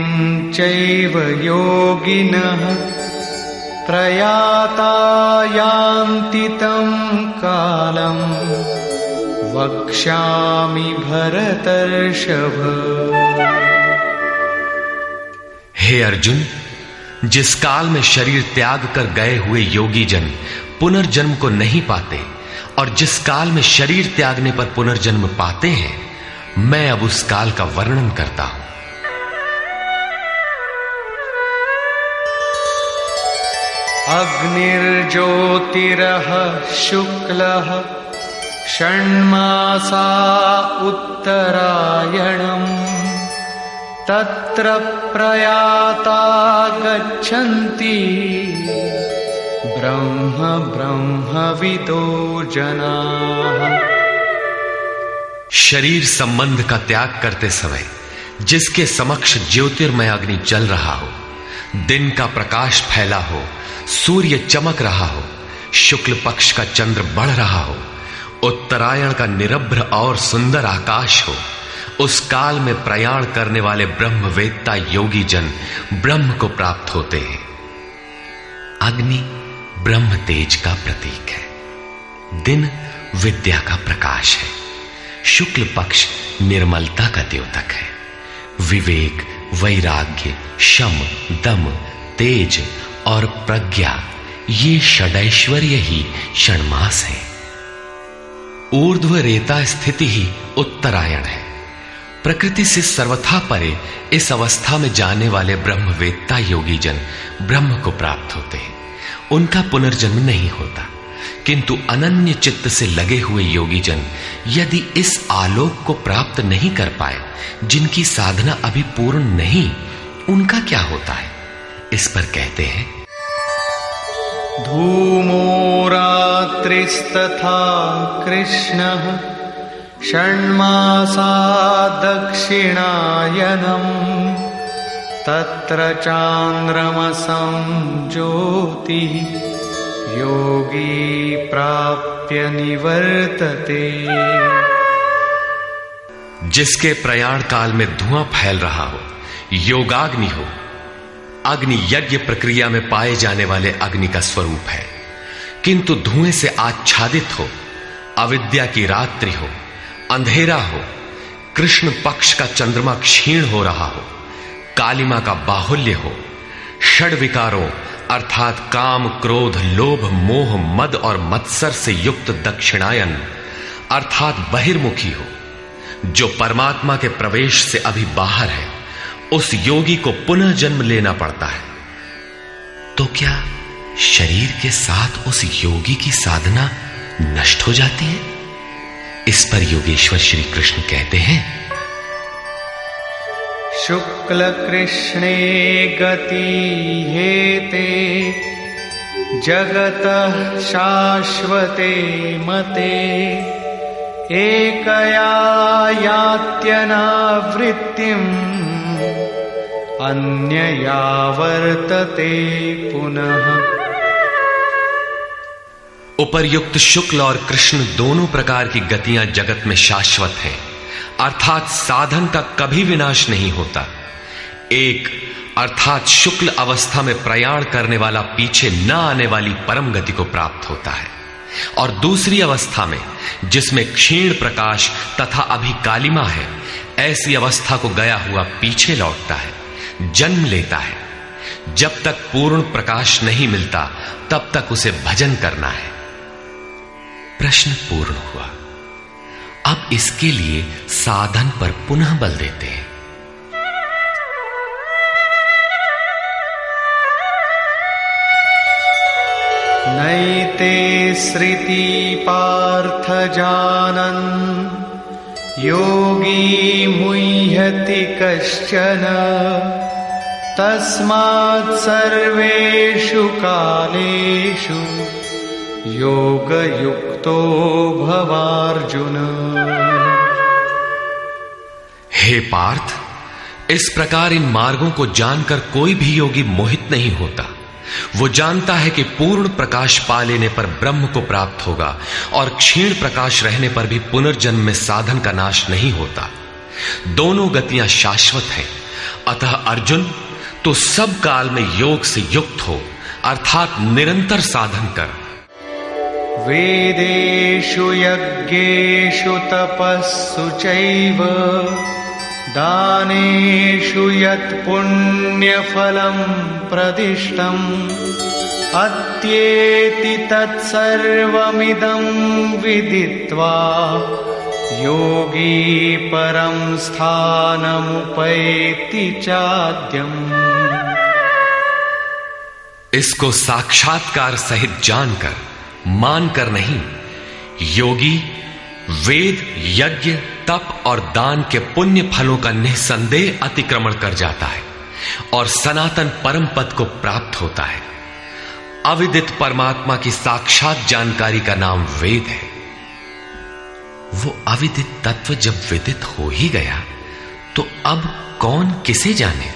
B: चैव योगिनः। प्रयाता कालम् वक्ष्यामि भरतर्षभ।
A: हे अर्जुन, जिस काल में शरीर त्याग कर गए हुए योगी जन पुनर्जन्म को नहीं पाते और जिस काल में शरीर त्यागने पर पुनर्जन्म पाते हैं, मैं अब उस काल का वर्णन करता हूँ।
B: अग्निर्ज्योतिरः शुक्लः षण्मासा उत्तरायणम् तत्र प्रयाता गच्छन्ति। ब्रह्म ब्रह्मविदो जनाः।
A: शरीर संबंध का त्याग करते समय, जिसके समक्ष ज्योतिर्मय अग्नि जल रहा हो, दिन का प्रकाश फैला हो सूर्य चमक रहा हो, शुक्ल पक्ष का चंद्र बढ़ रहा हो, उत्तरायण का निरभ्र और सुंदर आकाश हो, उस काल में प्रयाण करने वाले ब्रह्मवेत्ता योगी जन ब्रह्म को प्राप्त होते हैं। अग्नि ब्रह्म तेज का प्रतीक है। दिन विद्या का प्रकाश है। शुक्ल पक्ष निर्मलता का द्योतक है। विवेक, वैराग्य, शम, दम, तेज और प्रज्ञा, ये षडैश्वर्य ही षणमास है। ऊर्ध्व रेता स्थिति ही उत्तरायण है। प्रकृति से सर्वथा परे इस अवस्था में जाने वाले ब्रह्मवेत्ता योगी जन ब्रह्म को प्राप्त होते हैं। उनका पुनर्जन्म नहीं होता, किंतु अनन्य चित्त से लगे हुए योगी जन यदि इस आलोक को प्राप्त नहीं कर पाए, जिनकी साधना अभी पूर्ण नहीं, उनका क्या होता है? इस पर कहते हैं
B: धूमो रात्रिस्तथा कृष्णः षण्मासा दक्षिणायनम् तत्र चान्द्रमसं ज्योतिः योगी प्राप्य निवर्तते।
A: जिसके प्रयाण काल में धुआँ फैल रहा हो, योगाग्नि हो अग्नि यज्ञ प्रक्रिया में पाए जाने वाले अग्नि का स्वरूप है। किंतु धुएँ से आच्छादित हो, अविद्या की रात्रि हो, अंधेरा हो, कृष्ण पक्ष का चंद्रमा क्षीण हो रहा हो, कालिमा का बाहुल्य हो, षड विकारों अर्थात काम, क्रोध, लोभ, मोह, मद और मत्सर से युक्त दक्षिणायन अर्थात बहिर्मुखी हो, जो परमात्मा के प्रवेश से अभी बाहर है। उस योगी को पुनः जन्म लेना पड़ता है। तो क्या शरीर के साथ उस योगी की साधना नष्ट हो जाती है? इस पर योगेश्वर श्री कृष्ण कहते हैं,
B: शुक्ल कृष्णे गति हेते, जगत शाश्वते मते। एकया यात्यनावृत्तिम् अन्यया वर्तते पुनः।
A: उपर्युक्त शुक्ल और कृष्ण दोनों प्रकार की गतियाँ जगत में शाश्वत हैं। अर्थात साधन का कभी विनाश नहीं होता। एक, अर्थात शुक्ल अवस्था में प्रयाण करने वाला पीछे न आने वाली परम गति को प्राप्त होता है। और दूसरी अवस्था में, जिसमें क्षीण प्रकाश तथा अभी कालिमा है, ऐसी अवस्था को गया हुआ पीछे लौटता है, जन्म लेता है। जब तक पूर्ण प्रकाश नहीं मिलता, तब तक उसे भजन करना है। प्रश्न पूर्ण हुआ। अब इसके लिए साधन पर पुनः बल देते हैं।
B: नैते श्रुति पार्थ जानन्। योगी मुह्यति कश्चन। तस्मात् सर्वेषु कालेषु योगयुक्तो भवार्जुन।
A: हे पार्थ, इस प्रकार इन मार्गों को जानकर कोई भी योगी मोहित नहीं होता। वो जानता है कि पूर्ण प्रकाश पा लेने पर ब्रह्म को प्राप्त होगा और क्षीण प्रकाश रहने पर भी पुनर्जन्म में साधन का नाश नहीं होता। दोनों गतियाँ शाश्वत हैं। अतः अर्जुन तो सब काल में योग से युक्त हो, अर्थात निरंतर साधन कर।
B: वेदेशु यज्ञेषु तपस्सु चैव दानेषु यत् पुण्यफलम् प्रदिष्टम् अत्येति तत्सर्वमिदं विदित्वा योगी परं स्थानमुपैति चाद्यम्।
A: इसको साक्षात्कार सहित जानकर, मानकर नहीं, योगी, वेद, यज्ञ तप और दान के पुण्य फलों का निसंदेह अतिक्रमण कर जाता है और सनातन परम पद को प्राप्त होता है। अविदित परमात्मा की साक्षात जानकारी का नाम वेद है। वो अविदित तत्व जब विदित हो ही गया तो अब कौन किसे जाने?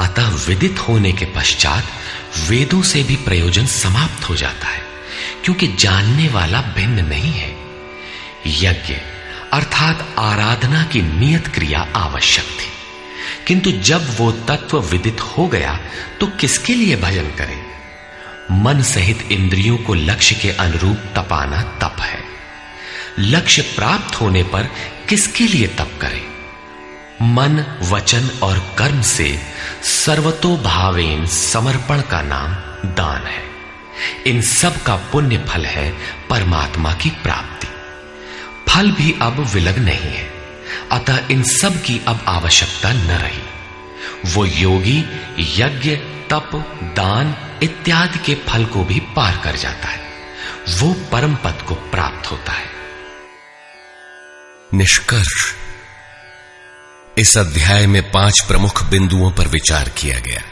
A: अतः विदित होने के पश्चात वेदों से भी प्रयोजन समाप्त हो जाता है, क्योंकि जानने वाला भिन्न नहीं है। यज्ञ अर्थात आराधना की नियत क्रिया आवश्यक थी। किंतु जब वो तत्व विदित हो गया तो किसके लिए भजन करें? मन सहित इंद्रियों को लक्ष्य के अनुरूप तपाना तप है। लक्ष्य प्राप्त होने पर किसके लिए तप करें? मन, वचन और कर्म से सर्वतो भावेन समर्पण का नाम दान है। इन सब का पुण्य फल है परमात्मा की प्राप्ति। फल भी अब विलग नहीं है। अतः इन सब की अब आवश्यकता न रही। वो योगी, यज्ञ, तप, दान इत्यादि के फल को भी पार कर जाता है। वो परम पद को प्राप्त होता है।
C: निष्कर्ष। इस अध्याय में पाँच प्रमुख बिंदुओं पर विचार किया गया।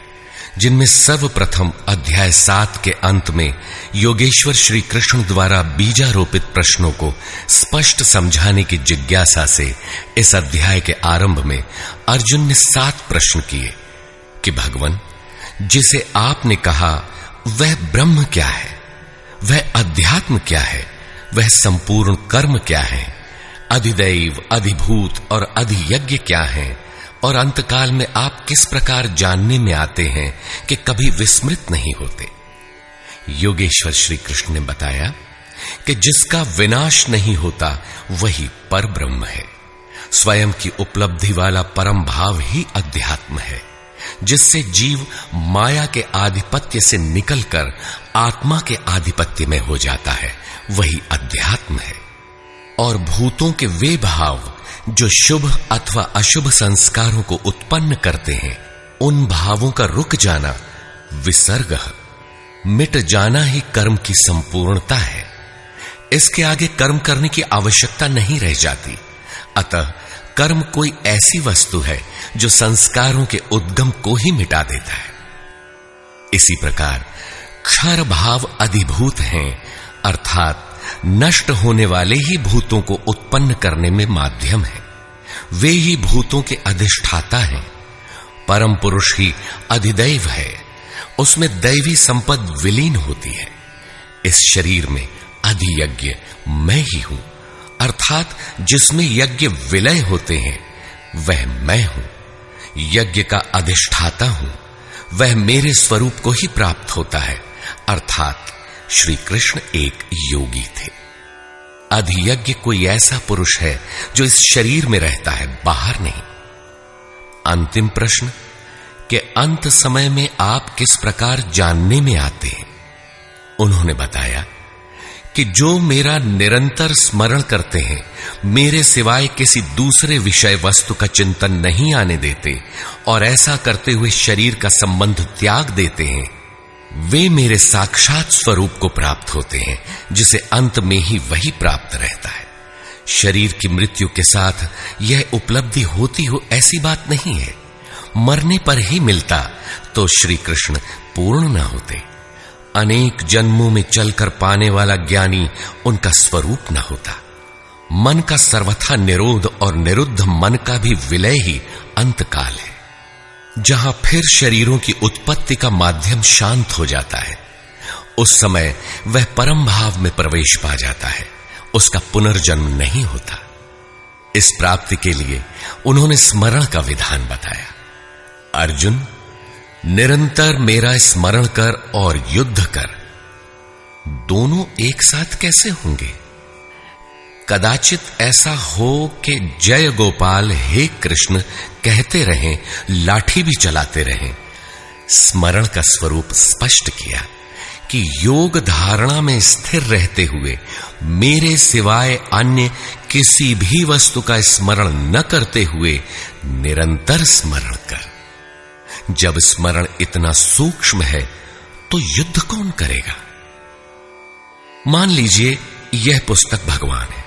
C: जिनमें सर्वप्रथम अध्याय सात के अंत में योगेश्वर श्री कृष्ण द्वारा बीजारोपित प्रश्नों को स्पष्ट समझाने की जिज्ञासा से इस अध्याय के आरंभ में अर्जुन ने सात प्रश्न किए कि भगवान, जिसे आपने कहा, वह ब्रह्म क्या है? वह अध्यात्म क्या है? वह संपूर्ण कर्म क्या है? अधिदैव, अधिभूत और अधियज्ञ क्या है? और अंतकाल में आप किस प्रकार जानने में आते हैं कि कभी विस्मृत नहीं होते? योगेश्वर श्री कृष्ण ने बताया कि जिसका विनाश नहीं होता, वही पर ब्रह्म है। स्वयं की उपलब्धि वाला परम भाव ही अध्यात्म है, जिससे जीव माया के आधिपत्य से निकलकर आत्मा के आधिपत्य में हो जाता है, वही अध्यात्म है। और भूतों के वे भाव जो शुभ अथवा अशुभ संस्कारों को उत्पन्न करते हैं, उन भावों का रुक जाना विसर्ग मिट जाना ही कर्म की संपूर्णता है। इसके आगे कर्म करने की आवश्यकता नहीं रह जाती। अतः कर्म कोई ऐसी वस्तु है, जो संस्कारों के उद्गम को ही मिटा देता है। इसी प्रकार क्षर भाव अधिभूत हैं, अर्थात नष्ट होने वाले ही भूतों को उत्पन्न करने में माध्यम है। वे ही भूतों के अधिष्ठाता हैं। परम पुरुष ही अधिदैव है। उसमें दैवी संपद विलीन होती है। इस शरीर में अधियज्ञ मैं ही हूँ। अर्थात जिसमें यज्ञ विलय होते हैं, वह मैं हूँ।
A: यज्ञ का अधिष्ठाता हूँ। वह मेरे स्वरूप को ही प्राप्त होता है। अर्थात श्री कृष्ण एक योगी थे। अधियज्ञ कोई ऐसा पुरुष है जो इस शरीर में रहता है, बाहर नहीं। अंतिम प्रश्न, के अंत समय में आप किस प्रकार जानने में आते हैं? उन्होंने बताया कि जो मेरा निरंतर स्मरण करते हैं, मेरे सिवाय किसी दूसरे विषय वस्तु का चिंतन नहीं आने देते, और ऐसा करते हुए शरीर का संबंध त्याग देते हैं वे मेरे साक्षात स्वरूप को प्राप्त होते हैं, जिसे अंत में ही वही प्राप्त रहता है। शरीर की मृत्यु के साथ यह उपलब्धि होती हो ऐसी बात नहीं है। मरने पर ही मिलता तो श्री कृष्ण पूर्ण न होते। अनेक जन्मों में चलकर पाने वाला ज्ञानी उनका स्वरूप न होता। मन का सर्वथा निरोध और निरुद्ध मन का भी विलय ही अंतकाल है। जहाँ फिर शरीरों की उत्पत्ति का माध्यम शांत हो जाता है, उस समय वह परम भाव में प्रवेश पा जाता है, उसका पुनर्जन्म नहीं होता। इस प्राप्ति के लिए उन्होंने स्मरण का विधान बताया। अर्जुन, निरंतर मेरा स्मरण कर और युद्ध कर। दोनों एक साथ कैसे होंगे? कदाचित ऐसा हो कि जय गोपाल, हे कृष्ण, कहते रहें, लाठी भी चलाते रहें। स्मरण का स्वरूप स्पष्ट किया कि योग धारणा में स्थिर रहते हुए मेरे सिवाय अन्य किसी भी वस्तु का स्मरण न करते हुए निरंतर स्मरण कर। जब स्मरण इतना सूक्ष्म है तो युद्ध कौन करेगा? मान लीजिए, यह पुस्तक भगवान है।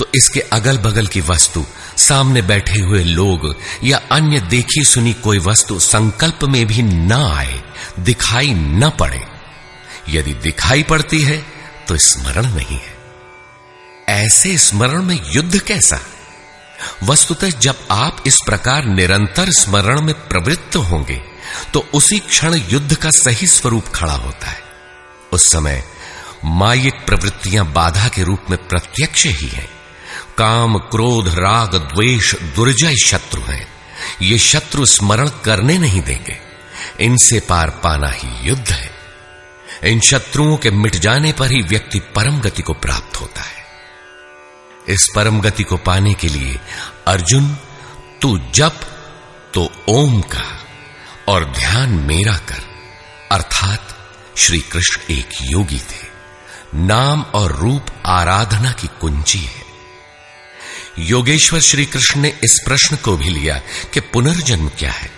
A: तो इसके अगल बगल की वस्तु, सामने बैठे हुए लोग या अन्य देखी सुनी कोई वस्तु संकल्प में भी न आए, दिखाई न पड़े। यदि दिखाई पड़ती है तो स्मरण नहीं है। ऐसे स्मरण में युद्ध कैसा? वस्तुतः जब आप इस प्रकार निरंतर स्मरण में प्रवृत्त होंगे तो उसी क्षण युद्ध का सही स्वरूप खड़ा होता है। उस समय मायिक प्रवृत्तियाँ बाधा के रूप में प्रत्यक्ष ही है। काम, क्रोध, राग, द्वेष, दुर्जय शत्रु हैं। ये शत्रु स्मरण करने नहीं देंगे। इनसे पार पाना ही युद्ध है। इन शत्रुओं के मिट जाने पर ही व्यक्ति परम गति को प्राप्त होता है। इस परम गति को पाने के लिए, अर्जुन, तू जप तो ओम का और ध्यान मेरा कर। अर्थात श्री कृष्ण एक योगी थे। नाम और रूप आराधना की कुंजी है। योगेश्वर श्री कृष्ण ने इस प्रश्न को भी लिया कि पुनर्जन्म क्या है?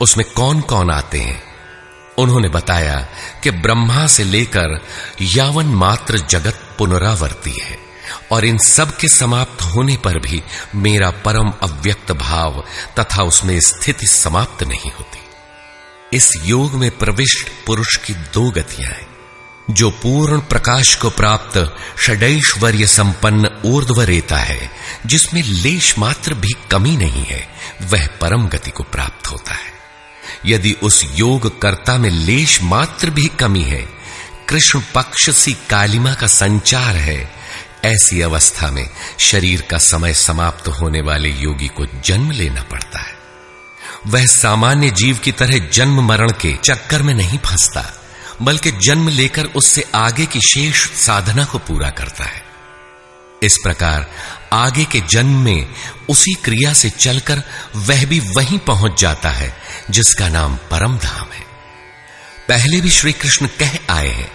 A: उसमें कौन कौन आते हैं? उन्होंने बताया कि ब्रह्मा से लेकर यावन मात्र जगत पुनरावर्ती है और इन सब के समाप्त होने पर भी मेरा परम अव्यक्त भाव तथा उसमें स्थिति समाप्त नहीं होती। इस योग में प्रविष्ट पुरुष की दो गतियाँ हैं। जो पूर्ण प्रकाश को प्राप्त षडैश्वर्य संपन्न ऊर्ध्व रेता है, जिसमें लेश मात्र भी कमी नहीं है, वह परम गति को प्राप्त होता है। यदि उस योग कर्ता में लेश मात्र भी कमी है, कृष्ण पक्ष सी कालिमा का संचार है, ऐसी अवस्था में शरीर का समय समाप्त होने वाले योगी को जन्म लेना पड़ता है। वह सामान्य जीव की तरह जन्म मरण के चक्कर में नहीं फंसता। बल्कि जन्म लेकर उससे आगे की शेष साधना को पूरा करता है। इस प्रकार आगे के जन्म में उसी क्रिया से चलकर वह भी वहीं पहुँच जाता है, जिसका नाम परम धाम है। पहले भी श्री कृष्ण कह आए हैं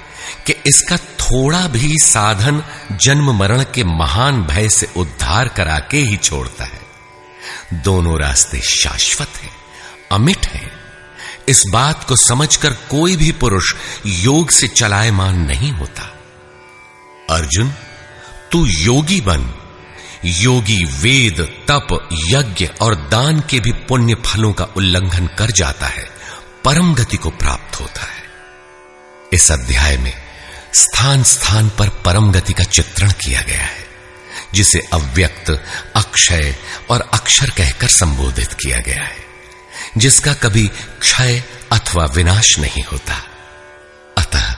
A: कि इसका थोड़ा भी साधन जन्म मरण के महान भय से उद्धार करा के ही छोड़ता है। दोनों रास्ते शाश्वत हैं, अमिट हैं। इस बात को समझकर कोई भी पुरुष योग से चलायमान नहीं होता। अर्जुन, तू योगी बन। योगी वेद, तप, यज्ञ और दान के भी पुण्य फलों का उल्लंघन कर जाता है, परम गति को प्राप्त होता है। इस अध्याय में स्थान स्थान पर परम गति का चित्रण किया गया है, जिसे अव्यक्त, अक्षय और अक्षर कहकर संबोधित किया गया है। जिसका कभी क्षय अथवा विनाश नहीं होता। अतः,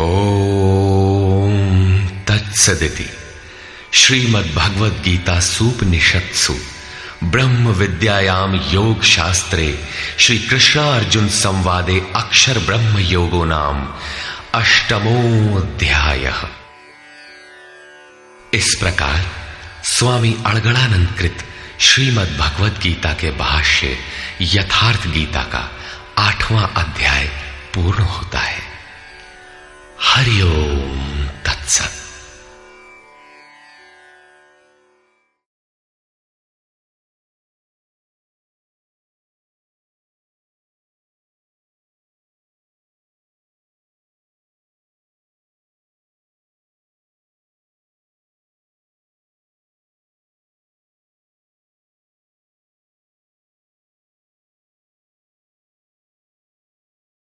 D: ओम तत्सदिति। श्रीमद् भगवद गीता सूपनिषत्सु
A: ब्रह्म विद्यायाम योग शास्त्रे श्री कृष्ण अर्जुन संवादे अक्षर ब्रह्म योगो नाम अष्टमोध्याय इस प्रकार, स्वामी अड़गड़ानंद कृत श्रीमद भगवत गीता के भाष्य यथार्थ गीता का आठवां अध्याय पूर्ण होता है। हरिओम तत्सत।